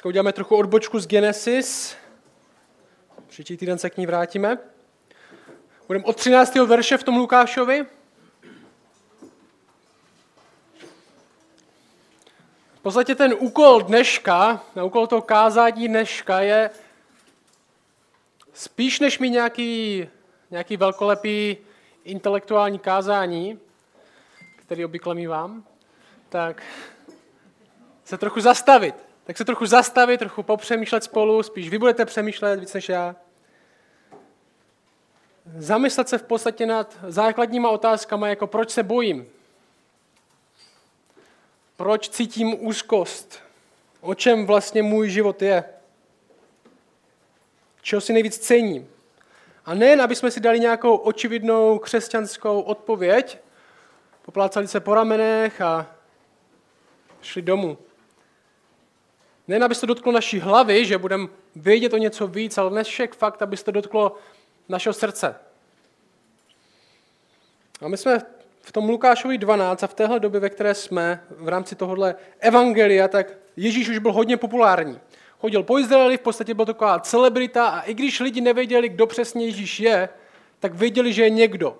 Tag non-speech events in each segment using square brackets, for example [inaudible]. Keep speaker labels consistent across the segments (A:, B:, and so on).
A: Dneska uděláme trochu odbočku z Genesis. Příští týden se k ní vrátíme. Budeme od 13. verše v tom Lukášovi. V podstatě ten úkol dneška, na úkol toho kázání dneška je spíš než mi nějaký, nějaký velkolepý intelektuální kázání, který obvykle mývám, tak se trochu zastavit. Tak se trochu zastavit, trochu popřemýšlet spolu, spíš vy budete přemýšlet víc než já. Zamyslet se v podstatě nad základníma otázkama, jako proč se bojím, proč cítím úzkost, o čem vlastně můj život je, čeho si nejvíc cením. A nejen, aby jsme si dali nějakou očividnou křesťanskou odpověď, poplácali se po ramenech a šli domů. Nejen, aby se dotklo naší hlavy, že budeme vědět o něco víc, ale dnešek fakt, aby se to dotklo našeho srdce. A my jsme v tom Lukášovi 12 a v téhle době, ve které jsme v rámci tohohle evangelia, tak Ježíš už byl hodně populární. Chodil po Izraeli, v podstatě byl taková celebrita a i když lidi nevěděli, kdo přesně Ježíš je, tak věděli, že je někdo.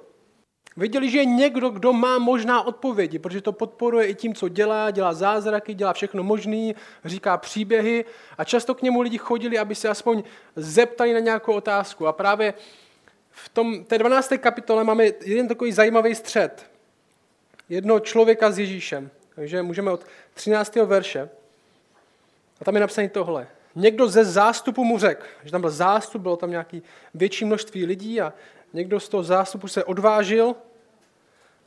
A: Věděli, že je někdo, kdo má možná odpovědi, protože to podporuje i tím, co dělá, dělá zázraky, dělá všechno možné, říká příběhy a často k němu lidi chodili, aby se aspoň zeptali na nějakou otázku. A právě v tom, té 12. kapitole máme jeden takový zajímavý střed. Jedno člověka s Ježíšem. Takže můžeme od 13. verše. A tam je napsané tohle. Někdo ze zástupu mu řekl, že tam byl zástup, bylo tam nějaký větší množství lidí a někdo z toho zástupu se odvážil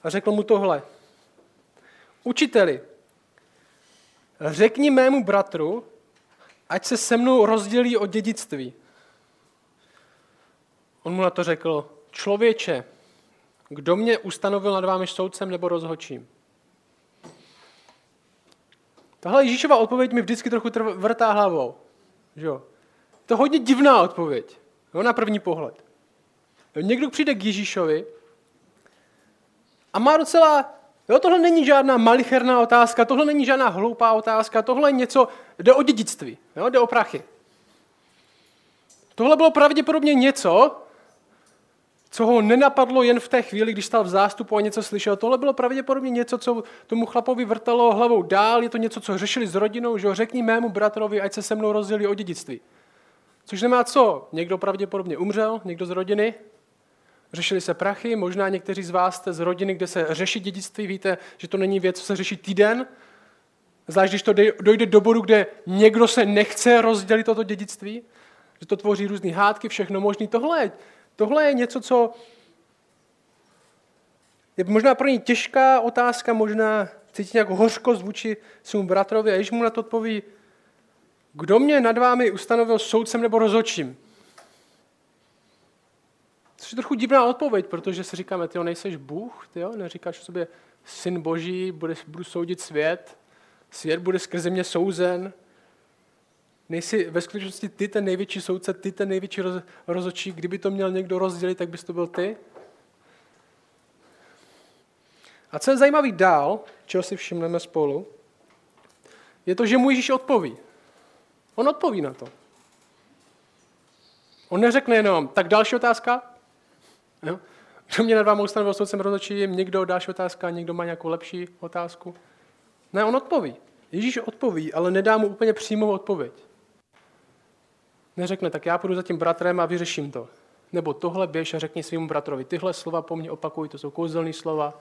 A: a řekl mu tohle. Učiteli, řekni mému bratru, ať se se mnou rozdělí o dědictví. On mu na to řekl, člověče, kdo mě ustanovil nad vámi soudcem nebo rozhočím? Tahle Ježíšova odpověď mi vždycky trochu vrtá hlavou. Jo? To je hodně divná odpověď, jo, na první pohled. Někdo přijde k Ježíšovi a má docela, jo, tohle není žádná malicherná otázka, tohle není žádná hloupá otázka, tohle je něco, jde o dědictví, jo, jde o prachy. Tohle bylo pravděpodobně něco, co ho nenapadlo jen v té chvíli, když stal v zástupu a něco slyšel. Tohle bylo pravděpodobně něco, co tomu chlapovi vrtalo hlavou dál, je to něco, co řešili s rodinou, že ho řekni mému bratrovi, ať se se mnou rozdělí o dědictví. Což nemá co, někdo pravděpodobně umřel, někdo z rodiny, řešili se prachy, možná někteří z vás jste z rodiny, kde se řeší dědictví, víte, že to není věc, co se řeší týden, zvlášť když to dojde do bodu, kde někdo se nechce rozdělit toto dědictví, že to tvoří různé hádky, všechno možné. Tohle Tohle je něco, co je možná pro ní těžká otázka, možná cítí nějakou hořkost vůči svému bratrovi a když mu na to odpoví, kdo mě nad vámi ustanovil soudcem nebo rozhodčím? Což je trochu divná odpověď, protože si říkáme, ty nejseš Bůh, ty neříkáš o sobě syn boží, bude, budu soudit svět, svět bude skrze mě souzen, Nejsi ve skutečnosti ty ten největší soudce, ty ten největší roz, rozočí. Kdyby to měl někdo rozdělit, tak bys to byl ty. A co je zajímavý dál, čeho si všimneme spolu, je to, že mu Ježíš odpoví. On odpoví na to. On neřekne jenom, tak další otázka? Jo? Kdo mě nad vámi ustanovil soudcem rozhodčím, někdo další otázka, někdo má nějakou lepší otázku? Ne, on odpoví. Ježíš odpoví, ale nedá mu úplně přímou odpověď. Neřekne, tak já půjdu za tím bratrem a vyřeším to. Nebo tohle běž a řekni svým bratrovi, tyhle slova po mně opakuj, to jsou kouzelné slova.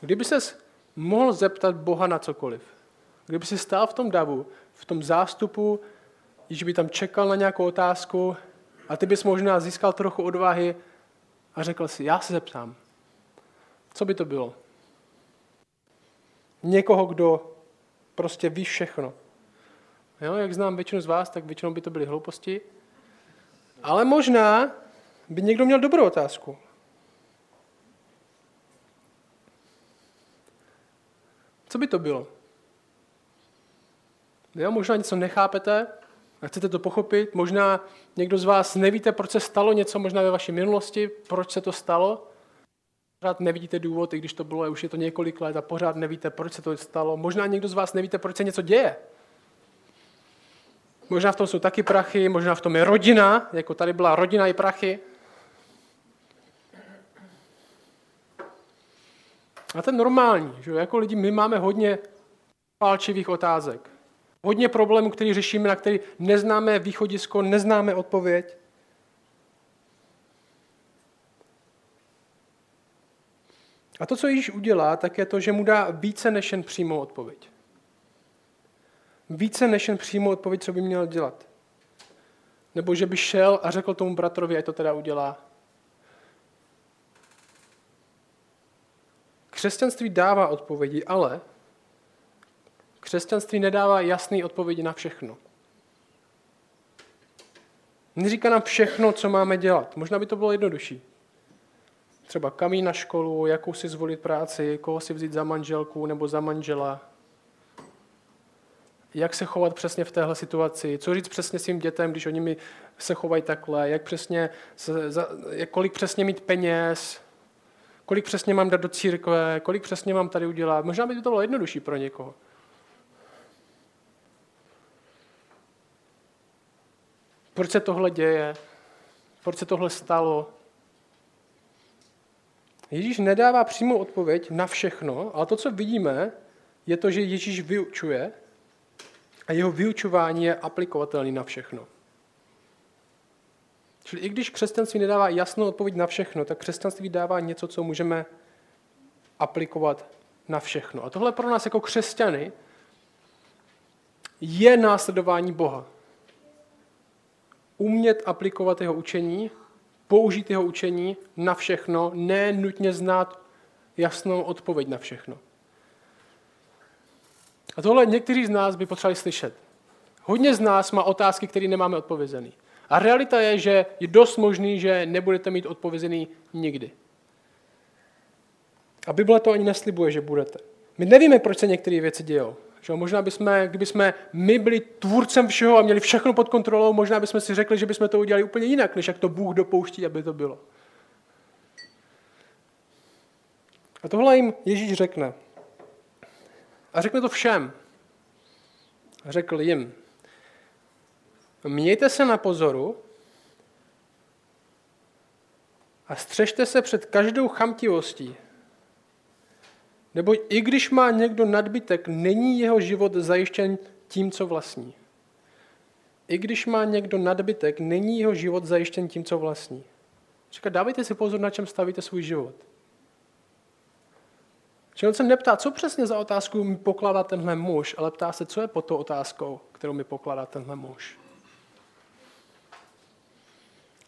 A: Kdyby ses mohl zeptat Boha na cokoliv, kdyby si stál v tom davu, v tom zástupu, když by tam čekal na nějakou otázku a ty bys možná získal trochu odvahy a řekl si, já se zeptám, co by to bylo? Někoho, kdo prostě ví všechno. Jo, jak znám většinu z vás, tak většinou by to byly hlouposti. Ale možná by někdo měl dobrou otázku. Co by to bylo? Jo, možná něco nechápete a chcete to pochopit. Možná někdo z vás nevíte, proč se stalo něco, možná ve vaší minulosti, proč se to stalo. pořád nevidíte důvod, i když to bylo, už je to několik let a pořád nevíte, proč se to stalo. Možná někdo z vás nevíte, proč se něco děje. Možná v tom jsou taky prachy, možná v tom je rodina, jako tady byla rodina i prachy. A to je normální, že jako lidi my máme hodně palčivých otázek. Hodně problémů, které řešíme, na který neznáme východisko, neznáme odpověď. A to, co Ježíš udělá, tak je to, že mu dá více než jen přímou odpověď. Více než jen přímou odpověď, co by měl dělat. Nebo že by šel a řekl tomu bratrovi, ať to teda udělá. Křesťanství dává odpovědi, ale křesťanství nedává jasné odpovědi na všechno. Neříká nám všechno, co máme dělat. Možná by to bylo jednodušší. Třeba kam na školu, jakou si zvolit práci, koho si vzít za manželku nebo za manžela. Jak se chovat přesně v téhle situaci, co říct přesně svým dětem, když oni mi se chovají takhle, jak přesně, kolik přesně mít peněz, kolik přesně mám dát do církve, kolik přesně mám tady udělat. Možná by to bylo jednodušší pro někoho. Proč se tohle děje? Proč se tohle stalo? Ježíš nedává přímou odpověď na všechno, ale to, co vidíme, je to, že Ježíš vyučuje a jeho vyučování je aplikovatelný na všechno. Čili i když křesťanství nedává jasnou odpověď na všechno, tak křesťanství dává něco, co můžeme aplikovat na všechno. A tohle pro nás jako křesťany je následování Boha. Umět aplikovat jeho učení, použít jeho učení na všechno, ne nutně znát jasnou odpověď na všechno. A tohle někteří z nás by potřebovali slyšet. Hodně z nás má otázky, které nemáme odpovězený. A realita je, že je dost možný, že nebudete mít odpovězený nikdy. A Bible to ani neslibuje, že budete. My nevíme, proč se některé věci dějou. Že možná bychom, kdybychom my byli tvůrcem všeho a měli všechno pod kontrolou, možná bychom si řekli, že bychom to udělali úplně jinak, než jak to Bůh dopouští, aby to bylo. A tohle jim Ježíš řekne. A řekne to všem. A řekl jim, mějte se na pozoru a střežte se před každou chamtivostí, nebo i když má někdo nadbytek, není jeho život zajištěn tím, co vlastní. I když má někdo nadbytek, není jeho život zajištěn tím, co vlastní. Říká, dávejte si pozor, na čem stavíte svůj život. Čili on se neptá, co přesně za otázku mi pokládá tenhle muž, ale ptá se, co je pod tou otázkou, kterou mi pokládá tenhle muž.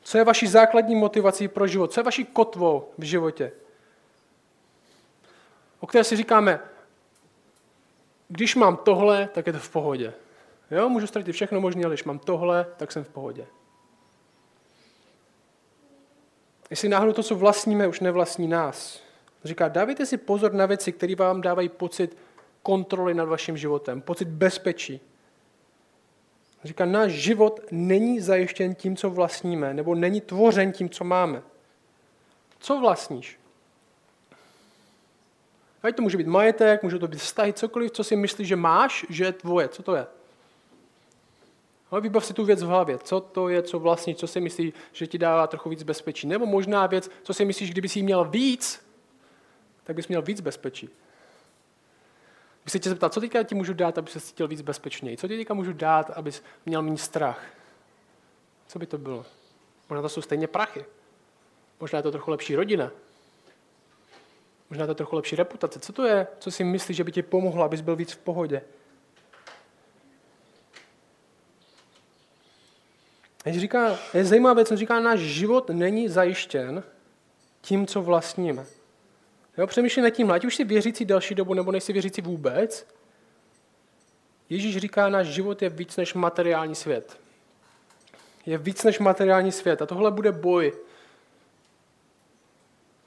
A: Co je vaší základní motivací pro život? Co je vaší kotvou v životě? O které si říkáme, když mám tohle, tak je to v pohodě. Jo, můžu ztratit všechno možné, ale když mám tohle, tak jsem v pohodě. Jestli náhodou to, co vlastníme, už nevlastní nás. Říká, dávejte si pozor na věci, které vám dávají pocit kontroly nad vaším životem, pocit bezpečí. Říká, náš život není zajištěn tím, co vlastníme, nebo není tvořen tím, co máme. Co vlastníš? Ať to může být majetek, může to být vztahy, cokoliv, co si myslíš, že máš, že je tvoje. Co to je? Ale vybav si tu věc v hlavě. Co to je, co vlastní, co si myslíš, že ti dává trochu víc bezpečí. Nebo možná věc, co si myslíš, kdyby si měl víc, tak bys měl víc bezpečí. Když se tě zeptal, co teďka ti můžu dát, aby se cítil víc bezpečněji? Co ti teďka můžu dát, abys měl méně strach? Co by to bylo? Možná to jsou stejně prachy. Možná je to trochu lepší rodina. Možná to trochu lepší reputace. Co to je? Co si myslíš, že by ti pomohlo, abys byl víc v pohodě? A říká, je zajímavá věc, on říká, náš život není zajištěn tím, co vlastníme. Jo, přemýšlím nad tím, ať už si věřící další dobu, nebo nejsi věřící vůbec, Ježíš říká, náš život je víc než materiální svět. Je víc než materiální svět. A tohle bude boj.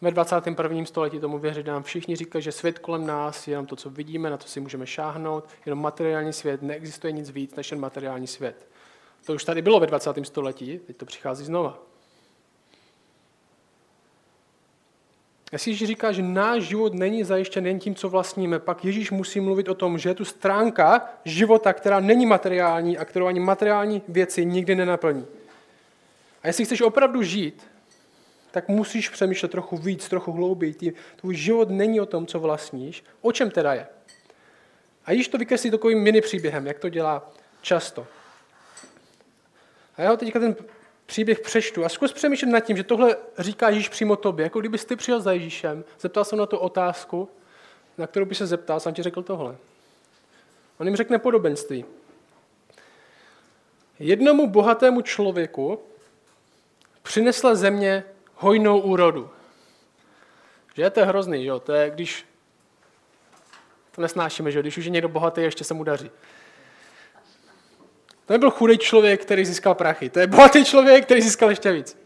A: Ve 21. století tomu věřit nám všichni říkají, že svět kolem nás je jenom to, co vidíme, na to si můžeme šáhnout, jenom materiální svět, neexistuje nic víc než jen materiální svět. To už tady bylo ve 20. století, teď to přichází znova. Jestli Ježíš říká, že náš život není zajištěn jen tím, co vlastníme, pak Ježíš musí mluvit o tom, že je tu stránka života, která není materiální a kterou ani materiální věci nikdy nenaplní. A jestli chceš opravdu žít, tak musíš přemýšlet trochu víc, trochu hlouběji. Tvůj život není o tom, co vlastníš. O čem teda je? A již to vykreslí takovým mini příběhem, jak to dělá často. A já ho teďka ten příběh přečtu a zkus přemýšlet nad tím, že tohle říká Ježíš přímo tobě. Jako kdybys ty přijel za Ježíšem, zeptal se na tu otázku, na kterou by se zeptal, jsem ti řekl tohle. On jim řekne podobenství. Jednomu bohatému člověku přinesla země hojnou úrodu. Že to je hrozný, jo? To je, když to nesnášíme, že když už je někdo bohatý, ještě se mu daří. To nebyl chudý člověk, který získal prachy. To je bohatý člověk, který získal ještě víc.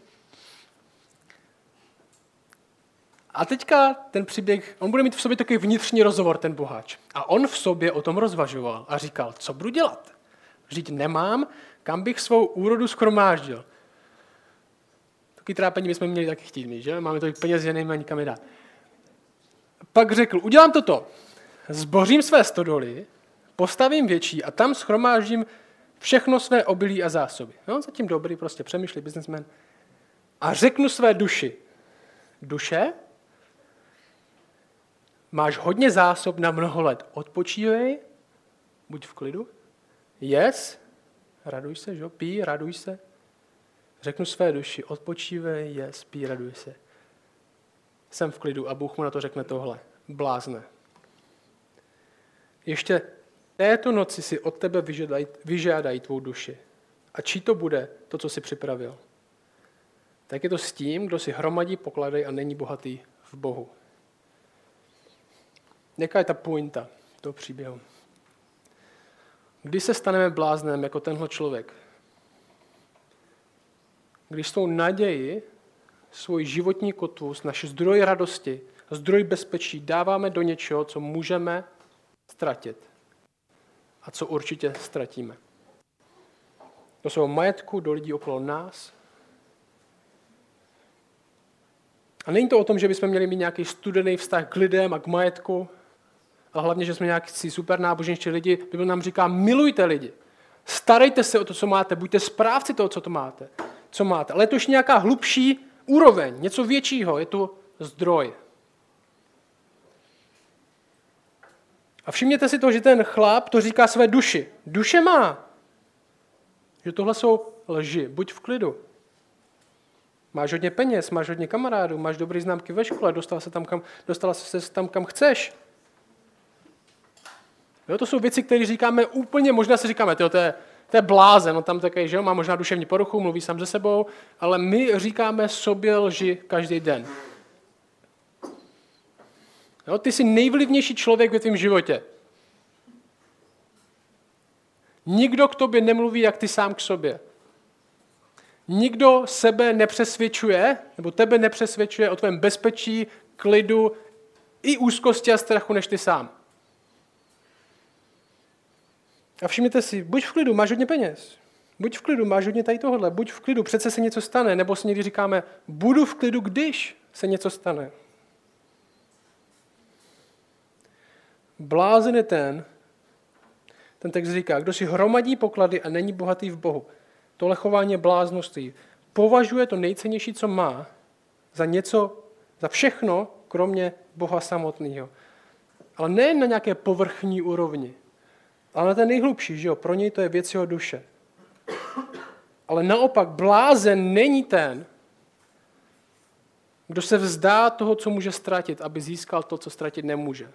A: A teďka ten příběh, on bude mít v sobě takový vnitřní rozhovor, ten boháč. A on v sobě o tom rozvažoval a říkal, co budu dělat? Vždyť nemám, kam bych svou úrodu skromáždil. Takový trápení bychom měli taky chtít mít, že? Máme tolik peněz, že nejme nikam je dát. Pak řekl, udělám toto. Zbořím své stodoly, postavím větší a tam schromáždím všechno své obilí a zásoby. No, zatím dobrý, prostě přemýšlí biznesmen. A řeknu své duši. Duše, máš hodně zásob na mnoho let. Odpočívej, buď v klidu. Yes, raduj se, že? pí, raduj se. Řeknu své duši, odpočívej, yes, pí, raduj se. Jsem v klidu a Bůh mu na to řekne tohle. Blázne. Ještě této noci si od tebe vyžádají, vyžádají tvou duši. A čí to bude, to, co jsi připravil? Tak je to s tím, kdo si hromadí poklady a není bohatý v Bohu. Jaká je ta pointa toho příběhu? Kdy se staneme bláznem jako tenhle člověk? Když svou naději, svůj životní kotvus, naše zdroj radosti, zdroj bezpečí dáváme do něčeho, co můžeme ztratit a co určitě ztratíme. Do svého majetku, do lidí okolo nás. A není to o tom, že bychom měli mít nějaký studený vztah k lidem a k majetku, ale hlavně, že jsme nějaký super náboženští lidi. Bible nám říká, milujte lidi. Starejte se o to, co máte, buďte správci toho, co to máte, co máte. Ale je to už nějaká hlubší úroveň, něco většího, je to zdroj. A všimněte si to, že ten chlap to říká své duši. Duše má. Že tohle jsou lži. Buď v klidu. Máš hodně peněz, máš hodně kamarádů, máš dobré známky ve škole, dostala se tam, kam, dostala se tam, kam chceš. Jo, to jsou věci, které říkáme úplně, možná si říkáme, tyjo, to, je, to je blázen, no tam také, že jo, má možná duševní poruchu, mluví sám ze sebou, ale my říkáme sobě lži každý den. Jo, ty jsi nejvlivnější člověk ve tvém životě. Nikdo k tobě nemluví, jak ty sám k sobě. Nikdo sebe nepřesvědčuje, nebo tebe nepřesvědčuje o tvém bezpečí, klidu i úzkosti a strachu, než ty sám. A všimněte si, buď v klidu, máš hodně peněz. Buď v klidu, máš hodně tady tohle. Buď v klidu, přece se něco stane. Nebo si někdy říkáme, budu v klidu, když se něco stane. Blázen je ten, ten text říká, kdo si hromadí poklady a není bohatý v Bohu. Tohle chování je. Považuje to nejcennější, co má, za něco, za všechno, kromě Boha samotného. Ale ne na nějaké povrchní úrovni, ale na ten nejhlubší, že jo? pro něj to je věc jeho duše. Ale naopak blázen není ten, kdo se vzdá toho, co může ztratit, aby získal to, co ztratit nemůže.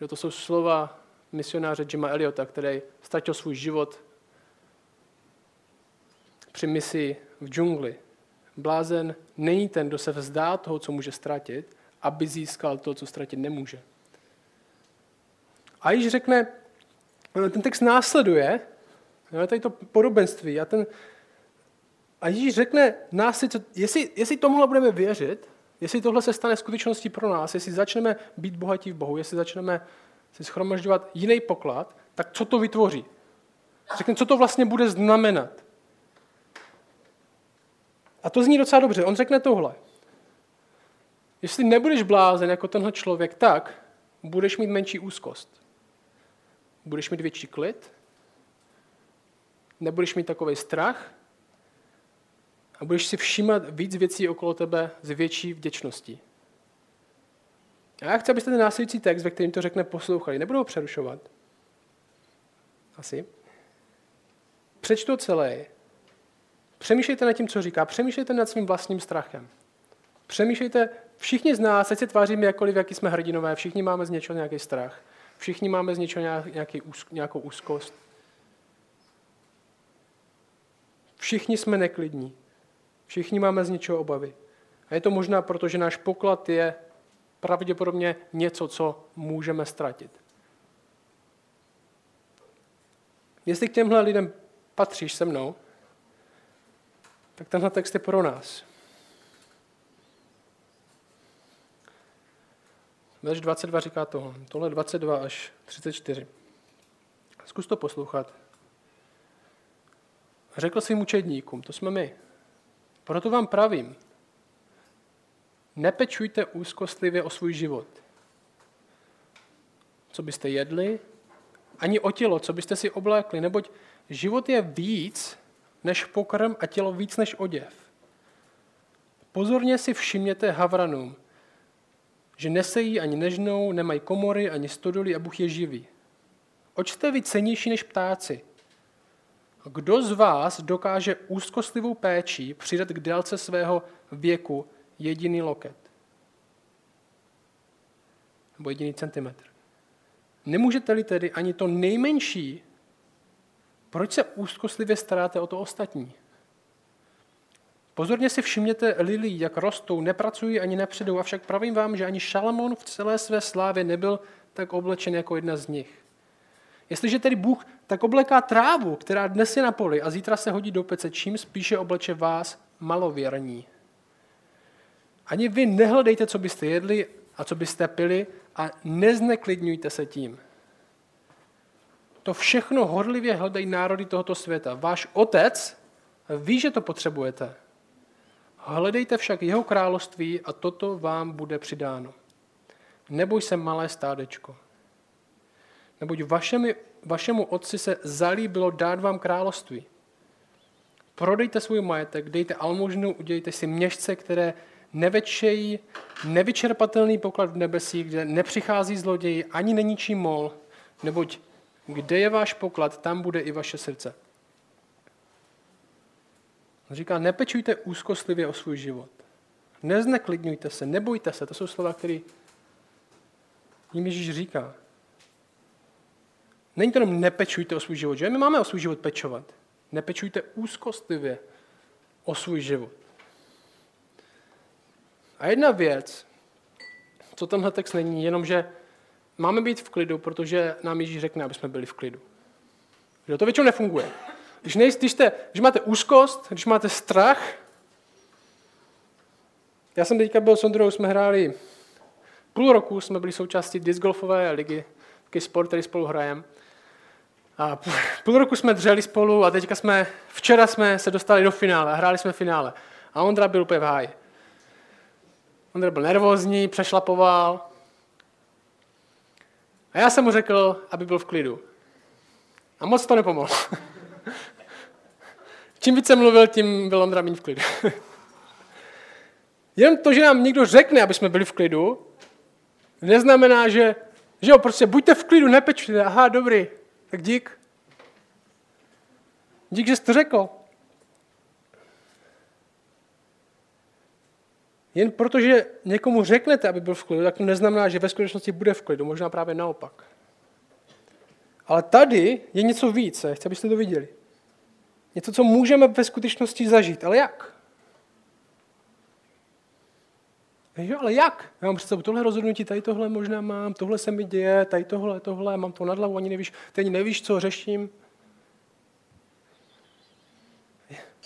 A: Že to jsou slova misionáře Jima Eliota, který ztratil svůj život při misi v džungli. Blázen není ten, kdo se vzdá toho, co může ztratit, aby získal to, co ztratit nemůže. A již řekne, ten text následuje, jo, tady to podobenství, a, ten, a Ježíš řekne nás, jestli, jestli tomuhle budeme věřit, Jestli tohle se stane skutečností pro nás, jestli začneme být bohatí v Bohu, jestli začneme si schromažďovat jiný poklad, tak co to vytvoří? Řekne, co to vlastně bude znamenat. A to zní docela dobře. On řekne tohle. Jestli nebudeš blázen jako tenhle člověk, tak budeš mít menší úzkost. Budeš mít větší klid, nebudeš mít takový strach a budeš si všímat víc věcí okolo tebe s větší vděčností. A já chci, abyste ten následující text, ve kterém to řekne, poslouchali. Nebudu ho přerušovat. Asi. Přečtu celé. Přemýšlejte nad tím, co říká. Přemýšlejte nad svým vlastním strachem. Přemýšlejte, všichni z nás, ať se tváříme jakkoliv, jaký jsme hrdinové, všichni máme z něčeho nějaký strach. Všichni máme z něčeho nějaký, nějakou úzkost. Všichni jsme neklidní. Všichni máme z něčeho obavy. A je to možná proto, že náš poklad je pravděpodobně něco, co můžeme ztratit. Jestli k těmhle lidem patříš se mnou, tak tenhle text je pro nás. Verš 22 říká tohle. Tohle 22 až 34. Zkus to poslouchat. Řekl svým učedníkům, to jsme my. Proto vám pravím, nepečujte úzkostlivě o svůj život. Co byste jedli, ani o tělo, co byste si oblékli, neboť život je víc než pokrm a tělo víc než oděv. Pozorně si všimněte havranům, že nesejí ani nežnou, nemají komory ani stodoly a Bůh je živý. Oč jste vy cenější než ptáci? Kdo z vás dokáže úzkostlivou péčí přidat k délce svého věku jediný loket? Nebo jediný centimetr? Nemůžete-li tedy ani to nejmenší, proč se úzkostlivě staráte o to ostatní? Pozorně si všimněte lilí, jak rostou, nepracují ani nepředou, avšak pravím vám, že ani Šalamón v celé své slávě nebyl tak oblečen jako jedna z nich. Jestliže tedy Bůh tak obleká trávu, která dnes je na poli a zítra se hodí do pece, čím spíše obleče vás malověrní. Ani vy nehledejte, co byste jedli a co byste pili a nezneklidňujte se tím. To všechno horlivě hledají národy tohoto světa. Váš otec ví, že to potřebujete. Hledejte však jeho království a toto vám bude přidáno. Neboj se, malé stádečko. Neboť vašemi, vašemu otci se zalíbilo dát vám království. Prodejte svůj majetek, dejte almužnu, udělejte si měšce, které nevečejí nevyčerpatelný poklad v nebesích, kde nepřichází zloději, ani není mol, neboť kde je váš poklad, tam bude i vaše srdce. On říká, nepečujte úzkostlivě o svůj život. Nezneklidňujte se, nebojte se. To jsou slova, které jim Ježíš říká. Není to jenom nepečujte o svůj život, že? My máme o svůj život pečovat. Nepečujte úzkostlivě o svůj život. A jedna věc, co tenhle text není, jenom, že máme být v klidu, protože nám Ježíš řekne, aby jsme byli v klidu. Že to většinou nefunguje. Když, nejste, když, jste, když máte úzkost, když máte strach, já jsem teďka byl s Ondrou, jsme hráli půl roku, jsme byli součástí discgolfové ligy, takový sport, který spolu hrajeme. A půl roku jsme dřeli spolu a teďka jsme, včera jsme se dostali do finále hráli jsme finále. A Ondra byl úplně v háji. Ondra byl nervózní, přešlapoval. A já jsem mu řekl, aby byl v klidu. A moc to nepomohlo. [laughs] Čím více mluvil, tím byl Ondra méně v klidu. [laughs] Jen to, že nám někdo řekne, aby jsme byli v klidu, neznamená, že, že jo, prostě buďte v klidu, nepečte. Aha, dobrý, tak dík. Dík, že jsi to řekl. Jen protože někomu řeknete, aby byl v klidu, tak to neznamená, že ve skutečnosti bude v klidu, možná právě naopak. Ale tady je něco víc, chci, abyste to viděli. Něco, co můžeme ve skutečnosti zažít. Ale jak? Jo, ale jak? Já mám představu, tohle rozhodnutí, tady tohle možná mám, tohle se mi děje, tady tohle, tohle, mám to nad hlavu, ani nevíš, ani nevíš, co řeším.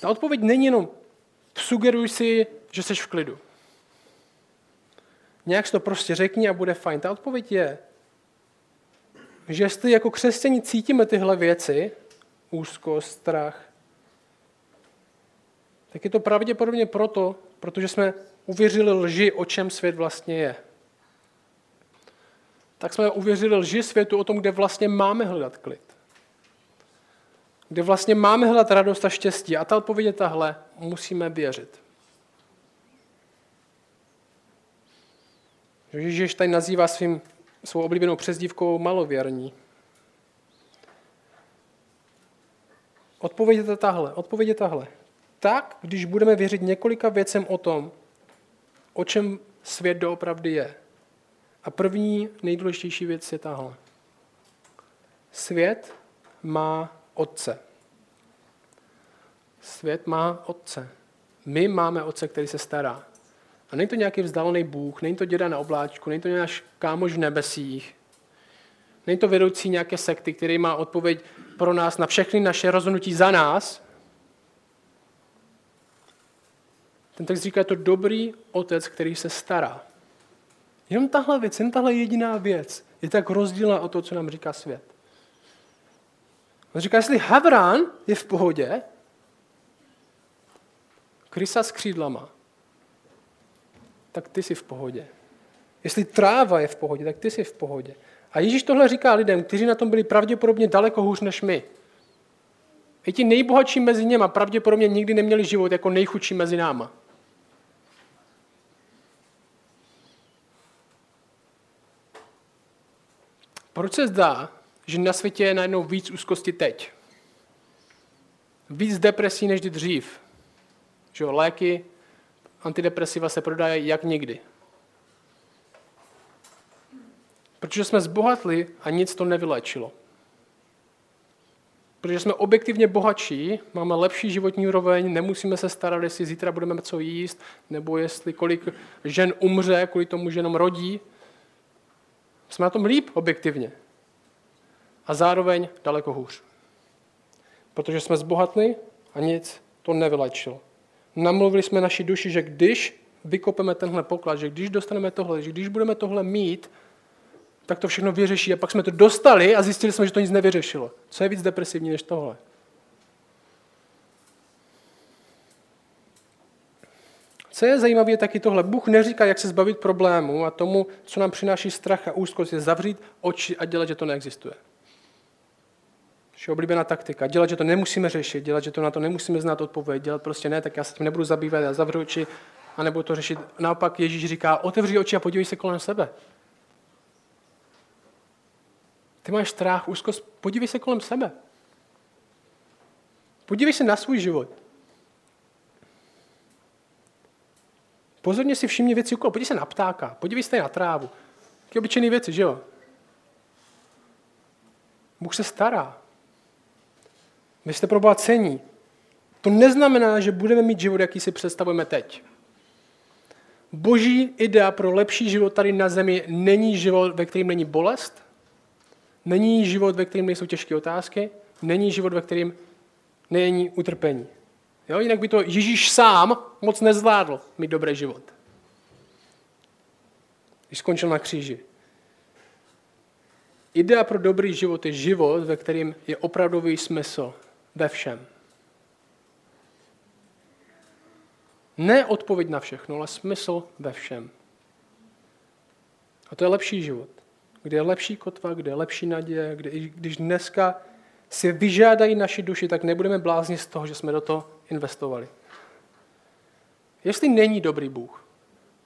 A: Ta odpověď není jenom sugeruj si, že jsi v klidu. Nějak si to prostě řekni a bude fajn. Ta odpověď je, že jestli jako křesťani cítíme tyhle věci, úzkost, strach, tak je to pravděpodobně proto, protože jsme uvěřili lži, o čem svět vlastně je. Tak jsme uvěřili lži světu o tom, kde vlastně máme hledat klid. Kde vlastně máme hledat radost a štěstí. A ta odpověď je tahle, musíme věřit. Ježíš tady nazývá svým, svou oblíbenou přezdívkou malověrní. Odpověď je tahle. Odpověď je tahle. Tak, když budeme věřit několika věcem o tom, o čem svět doopravdy je. A první nejdůležitější věc je tahle. Svět má otce. Svět má otce. My máme otce, který se stará. A není to nějaký vzdálený Bůh, není to děda na obláčku, není to náš kámoš v nebesích. Není to vedoucí nějaké sekty, který má odpověď pro nás na všechny naše rozhodnutí za nás. Ten text říká, je to dobrý otec, který se stará. Jenom tahle věc, jen tahle jediná věc je tak rozdílná o to, co nám říká svět. On říká, jestli Havran je v pohodě, krysa s křídlama, tak ty jsi v pohodě. Jestli tráva je v pohodě, tak ty jsi v pohodě. A Ježíš tohle říká lidem, kteří na tom byli pravděpodobně daleko hůř než my. I ti nejbohatší mezi něma pravděpodobně nikdy neměli život jako nejchudší mezi náma. Proč se zdá, že na světě je najednou víc úzkosti teď? Víc depresí než dřív. Že léky, antidepresiva se prodají jak nikdy. Protože jsme zbohatli a nic to nevylečilo. Protože jsme objektivně bohatší, máme lepší životní úroveň, nemusíme se starat, jestli zítra budeme co jíst, nebo jestli kolik žen umře, kvůli tomu, že jenom rodí. Jsme na tom líp objektivně. A zároveň daleko hůř. Protože jsme zbohatli a nic to nevylečilo. Namluvili jsme naši duši, že když vykopeme tenhle poklad, že když dostaneme tohle, že když budeme tohle mít, tak to všechno vyřeší. A pak jsme to dostali a zjistili jsme, že to nic nevyřešilo. Co je víc depresivní než tohle? Co je zajímavé, je taky tohle. Bůh neříká, jak se zbavit problému a tomu, co nám přináší strach a úzkost, je zavřít oči a dělat, že to neexistuje. Je oblíbená taktika. Dělat, že to nemusíme řešit, dělat, že to na to nemusíme znát odpověď, dělat prostě ne, tak já se tím nebudu zabývat, já zavřu oči a nebudu to řešit. Naopak Ježíš říká, otevři oči a podívej se kolem sebe. Ty máš strach, úzkost, podívej se kolem sebe. Podívej se na svůj život. Pozorně si všimni věci okolo. Podívej se na ptáka, podívej se na trávu. Taky obyčejné věci, že jo? Bůh se stará. Vy jste pro Boha cení. To neznamená, že budeme mít život, jaký si představujeme teď. Boží idea pro lepší život tady na zemi není život, ve kterém není bolest, Není život, ve kterém nejsou těžké otázky, není život, ve kterém není utrpení. Jo? Jinak by to Ježíš sám moc nezvládl mít dobrý život. Když skončil na kříži. Idea pro dobrý život je život, ve kterém je opravdový smysl ve všem. Ne odpověď na všechno, ale smysl ve všem. A to je lepší život kde je lepší kotva, kde je lepší naděje, kde, když dneska si vyžádají naši duši, tak nebudeme blázni z toho, že jsme do toho investovali. Jestli není dobrý Bůh,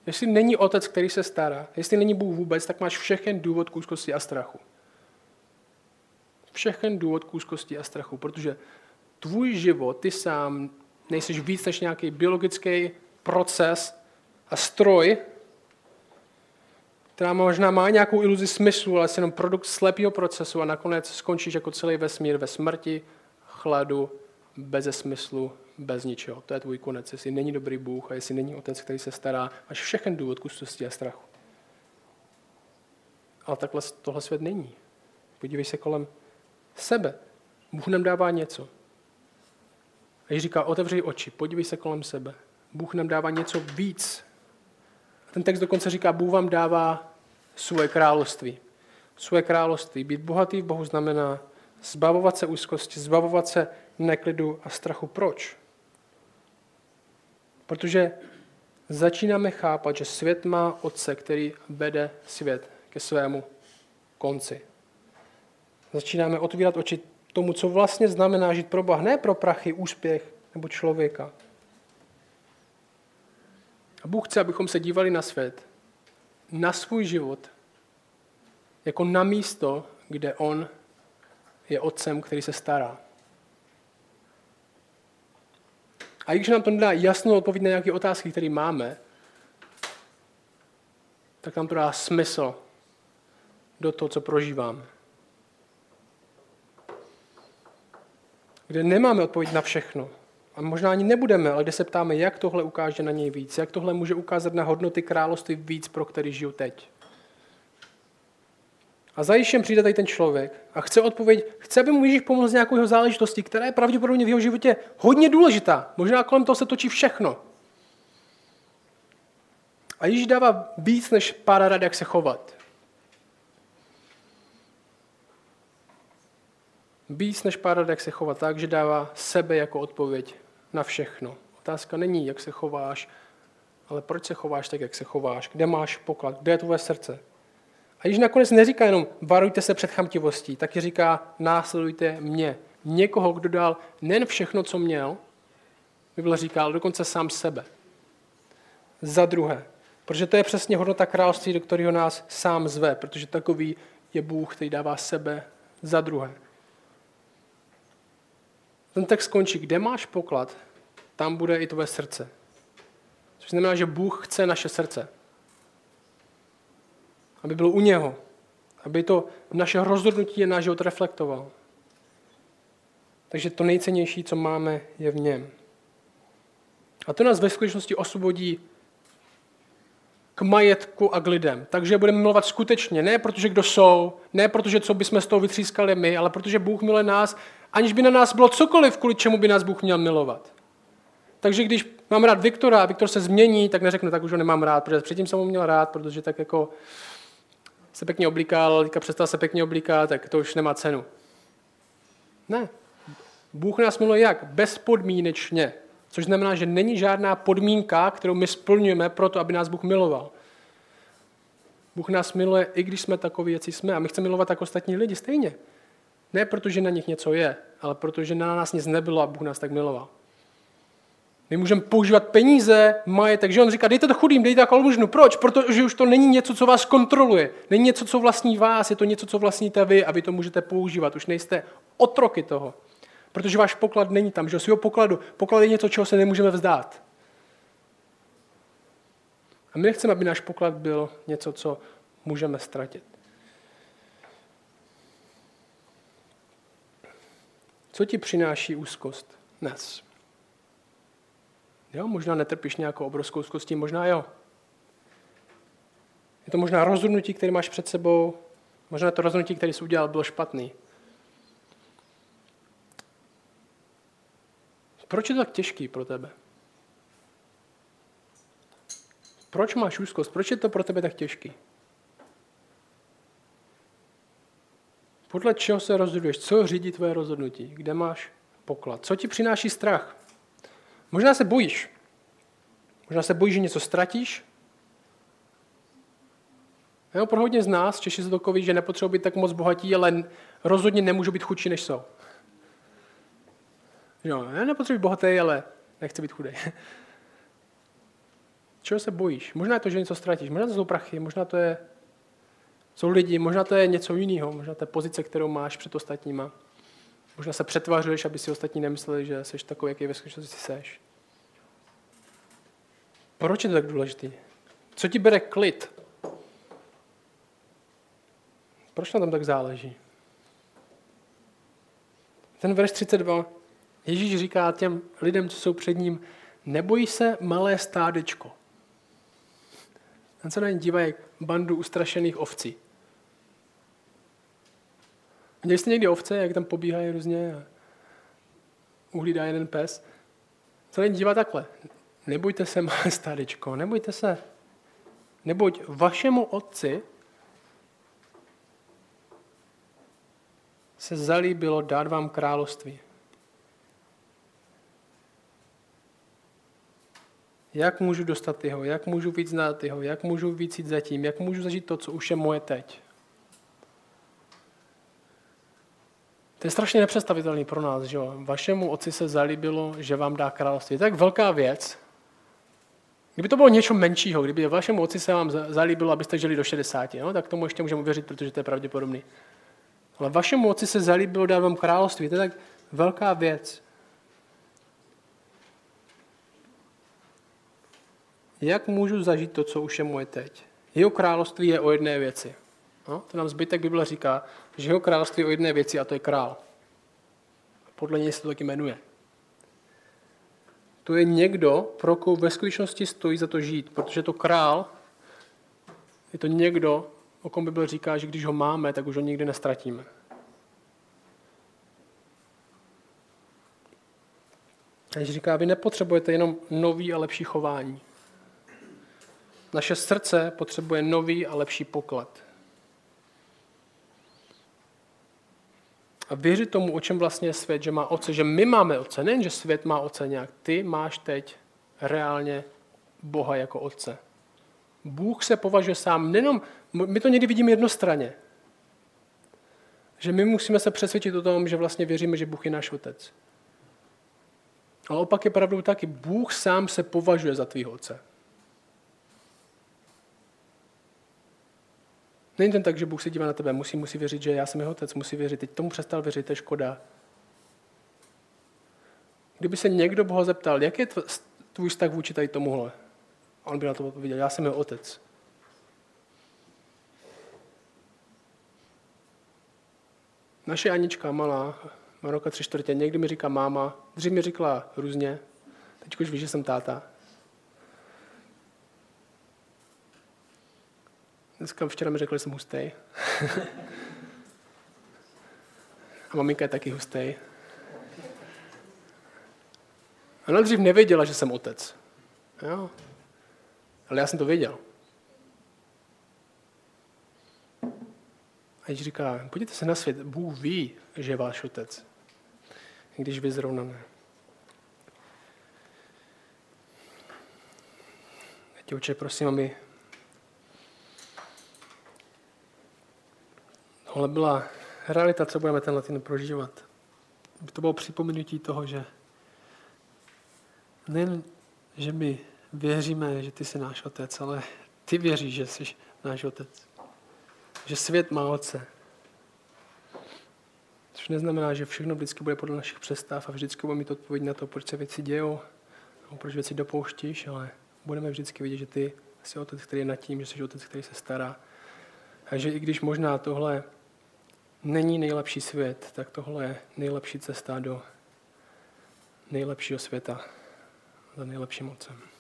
A: jestli není otec, který se stará, jestli není Bůh vůbec, tak máš všechen důvod k úzkosti a strachu. Všechen důvod k úzkosti a strachu, protože tvůj život, ty sám, nejsiš víc než nějaký biologický proces a stroj, která možná má nějakou iluzi smyslu, ale je jenom produkt slepého procesu a nakonec skončíš jako celý vesmír ve smrti, chladu, bez smyslu, bez ničeho. To je tvůj konec, jestli není dobrý Bůh a jestli není otec, který se stará, máš všechen důvod kustosti a strachu. Ale takhle tohle svět není. Podívej se kolem sebe. Bůh nám dává něco. A Ježíš říká, otevři oči, podívej se kolem sebe. Bůh nám dává něco víc, ten text dokonce říká, Bůh vám dává svoje království. Svoje království. Být bohatý v Bohu znamená zbavovat se úzkosti, zbavovat se neklidu a strachu. Proč? Protože začínáme chápat, že svět má otce, který vede svět ke svému konci. Začínáme otvírat oči tomu, co vlastně znamená žít pro Boha, ne pro prachy, úspěch nebo člověka. A Bůh chce, abychom se dívali na svět, na svůj život, jako na místo, kde On je otcem, který se stará. A i když nám to nedá jasnou odpověď na nějaké otázky, které máme, tak nám to dá smysl do toho, co prožíváme. Kde nemáme odpověď na všechno. A možná ani nebudeme, ale kde se ptáme, jak tohle ukáže na něj víc, jak tohle může ukázat na hodnoty království víc, pro který žiju teď. A za Ježíšem přijde tady ten člověk a chce odpověď, chce, aby mu Ježíš pomohl z nějakou jeho záležitosti, která je pravděpodobně v jeho životě hodně důležitá. Možná kolem toho se točí všechno. A Ježíš dává víc než pár rad, jak se chovat. Víc než pár rad, jak se chovat, tak, že dává sebe jako odpověď na všechno. Otázka není, jak se chováš, ale proč se chováš tak, jak se chováš, kde máš poklad, kde je tvoje srdce. A když nakonec neříká jenom varujte se před chamtivostí, tak říká následujte mě. Někoho, kdo dal nejen všechno, co měl, Bible říká, ale dokonce sám sebe. Za druhé, protože to je přesně hodnota království, do kterého nás sám zve, protože takový je Bůh, který dává sebe za druhé. Ten text končí, kde máš poklad, tam bude i tvoje srdce. Což znamená, že Bůh chce naše srdce aby bylo u něho, aby to naše rozhodnutí a náš život reflektoval. Takže to nejcennější, co máme, je v něm. A to nás ve skutečnosti osvobodí k majetku a k lidem. Takže budeme milovat skutečně, ne protože kdo jsou, ne protože co bychom z toho vytřískali my, ale protože Bůh miluje nás, aniž by na nás bylo cokoliv, kvůli čemu by nás Bůh měl milovat. Takže když mám rád Viktora a Viktor se změní, tak neřeknu, tak už ho nemám rád, protože předtím jsem ho měl rád, protože tak jako se pěkně oblíkal, teďka přestal se pěkně oblíkat, tak to už nemá cenu. Ne. Bůh nás miluje jak? Bezpodmínečně. Což znamená, že není žádná podmínka, kterou my splňujeme pro to, aby nás Bůh miloval. Bůh nás miluje, i když jsme takoví, jak jsme. A my chceme milovat tak ostatní lidi stejně. Ne protože na nich něco je, ale protože na nás nic nebylo a Bůh nás tak miloval. My můžeme používat peníze, majetek, že on říká, dejte to chudým, dejte to almužnu. Proč? Protože už to není něco, co vás kontroluje. Není něco, co vlastní vás, je to něco, co vlastníte vy a vy to můžete používat. Už nejste otroky toho. Protože váš poklad není tam, že svého pokladu. Poklad je něco, čeho se nemůžeme vzdát. A my nechceme, aby náš poklad byl něco, co můžeme ztratit. Co ti přináší úzkost dnes? Jo, možná netrpíš nějakou obrovskou zkostí, možná jo. Je to možná rozhodnutí, které máš před sebou, možná to rozhodnutí, které jsi udělal, bylo špatný. Proč je to tak těžký pro tebe? Proč máš úzkost? Proč je to pro tebe tak těžký? Podle čeho se rozhoduješ? Co řídí tvoje rozhodnutí? Kde máš poklad? Co ti přináší strach? Možná se bojíš. Možná se bojíš, že něco ztratíš. Jo, pro hodně z nás, Češi se takový, že nepotřebují být tak moc bohatí, ale rozhodně nemůžou být chudší, než jsou. Jo, já nepotřebuji bohatý, ale nechci být chudý. [laughs] Čeho se bojíš? Možná je to, že něco ztratíš, možná to jsou prachy, možná to je, jsou lidi, možná to je něco jiného, možná to je pozice, kterou máš před ostatníma. Možná se přetvařuješ, aby si ostatní nemysleli, že jsi takový, jaký ve skutečnosti seš. Proč je to tak důležité? Co ti bere klid? Proč na tom tak záleží? Ten verš 32, Ježíš říká těm lidem, co jsou před ním, nebojí se malé stádečko. Ten se na ně dívá jak bandu ustrašených ovcí. Viděli jste někdy ovce, jak tam pobíhají různě a uhlídá jeden pes? Co ně dívá takhle. Nebojte se, malé stádečko, nebojte se. Neboť vašemu otci se zalíbilo dát vám království. Jak můžu dostat jeho, jak můžu víc znát jeho, jak můžu víc jít za tím, jak můžu zažít to, co už je moje teď. To je strašně nepředstavitelný pro nás, že jo? Vašemu otci se zalíbilo, že vám dá království. To tak velká věc. Kdyby to bylo něco menšího, kdyby vašemu otci se vám zalíbilo, abyste žili do 60, no, tak tomu ještě můžeme věřit, protože to je pravděpodobný. Ale vašemu otci se zalíbilo dát vám království. To je tak velká věc. Jak můžu zažít to, co už je moje teď? Jeho království je o jedné věci. No, to nám zbytek Bible říká, že jeho království je o jedné věci a to je král. Podle něj se to taky jmenuje. To je někdo, pro koho ve skutečnosti stojí za to žít, protože to král je to někdo, o kom Bible říká, že když ho máme, tak už ho nikdy nestratíme. Takže říká, vy nepotřebujete jenom nový a lepší chování. Naše srdce potřebuje nový a lepší poklad. A věřit tomu, o čem vlastně je svět, že má oce, že my máme oce, nejen, že svět má oce nějak, ty máš teď reálně Boha jako otce. Bůh se považuje sám, nejenom, my to někdy vidíme jednostranně, že my musíme se přesvědčit o tom, že vlastně věříme, že Bůh je náš otec. Ale opak je pravdou taky, Bůh sám se považuje za tvýho otce. Není ten tak, že Bůh se dívá na tebe, musí, musí věřit, že já jsem jeho otec, musí věřit. Teď tomu přestal věřit, to je škoda. Kdyby se někdo Boha zeptal, jak je tvůj vztah vůči tady tomuhle? A on by na to odpověděl, já jsem jeho otec. Naše Anička malá, má roka tři čtvrtě, někdy mi říká máma, dřív mi říkala různě, teď už víš, že jsem táta. Dneska včera mi řekl, že jsem hustý. A maminka je taky hustý. Ona dřív nevěděla, že jsem otec. Jo? Ale já jsem to věděl. A když říká, podívejte se na svět, Bůh ví, že je váš otec. Když vy zrovna ne. Tě oče, prosím, aby ale byla realita, co budeme tenhle týden prožívat. By to bylo připomenutí toho, že nejen, že my věříme, že ty jsi náš otec, ale ty věříš, že jsi náš otec. Že svět má otce. Což neznamená, že všechno vždycky bude podle našich představ a vždycky budeme mít odpověď na to, proč se věci dějou, nebo proč věci dopouštíš, ale budeme vždycky vidět, že ty jsi otec, který je nad tím, že jsi otec, který se stará. A že i když možná tohle není nejlepší svět, tak tohle je nejlepší cesta do nejlepšího světa za nejlepším. Amen.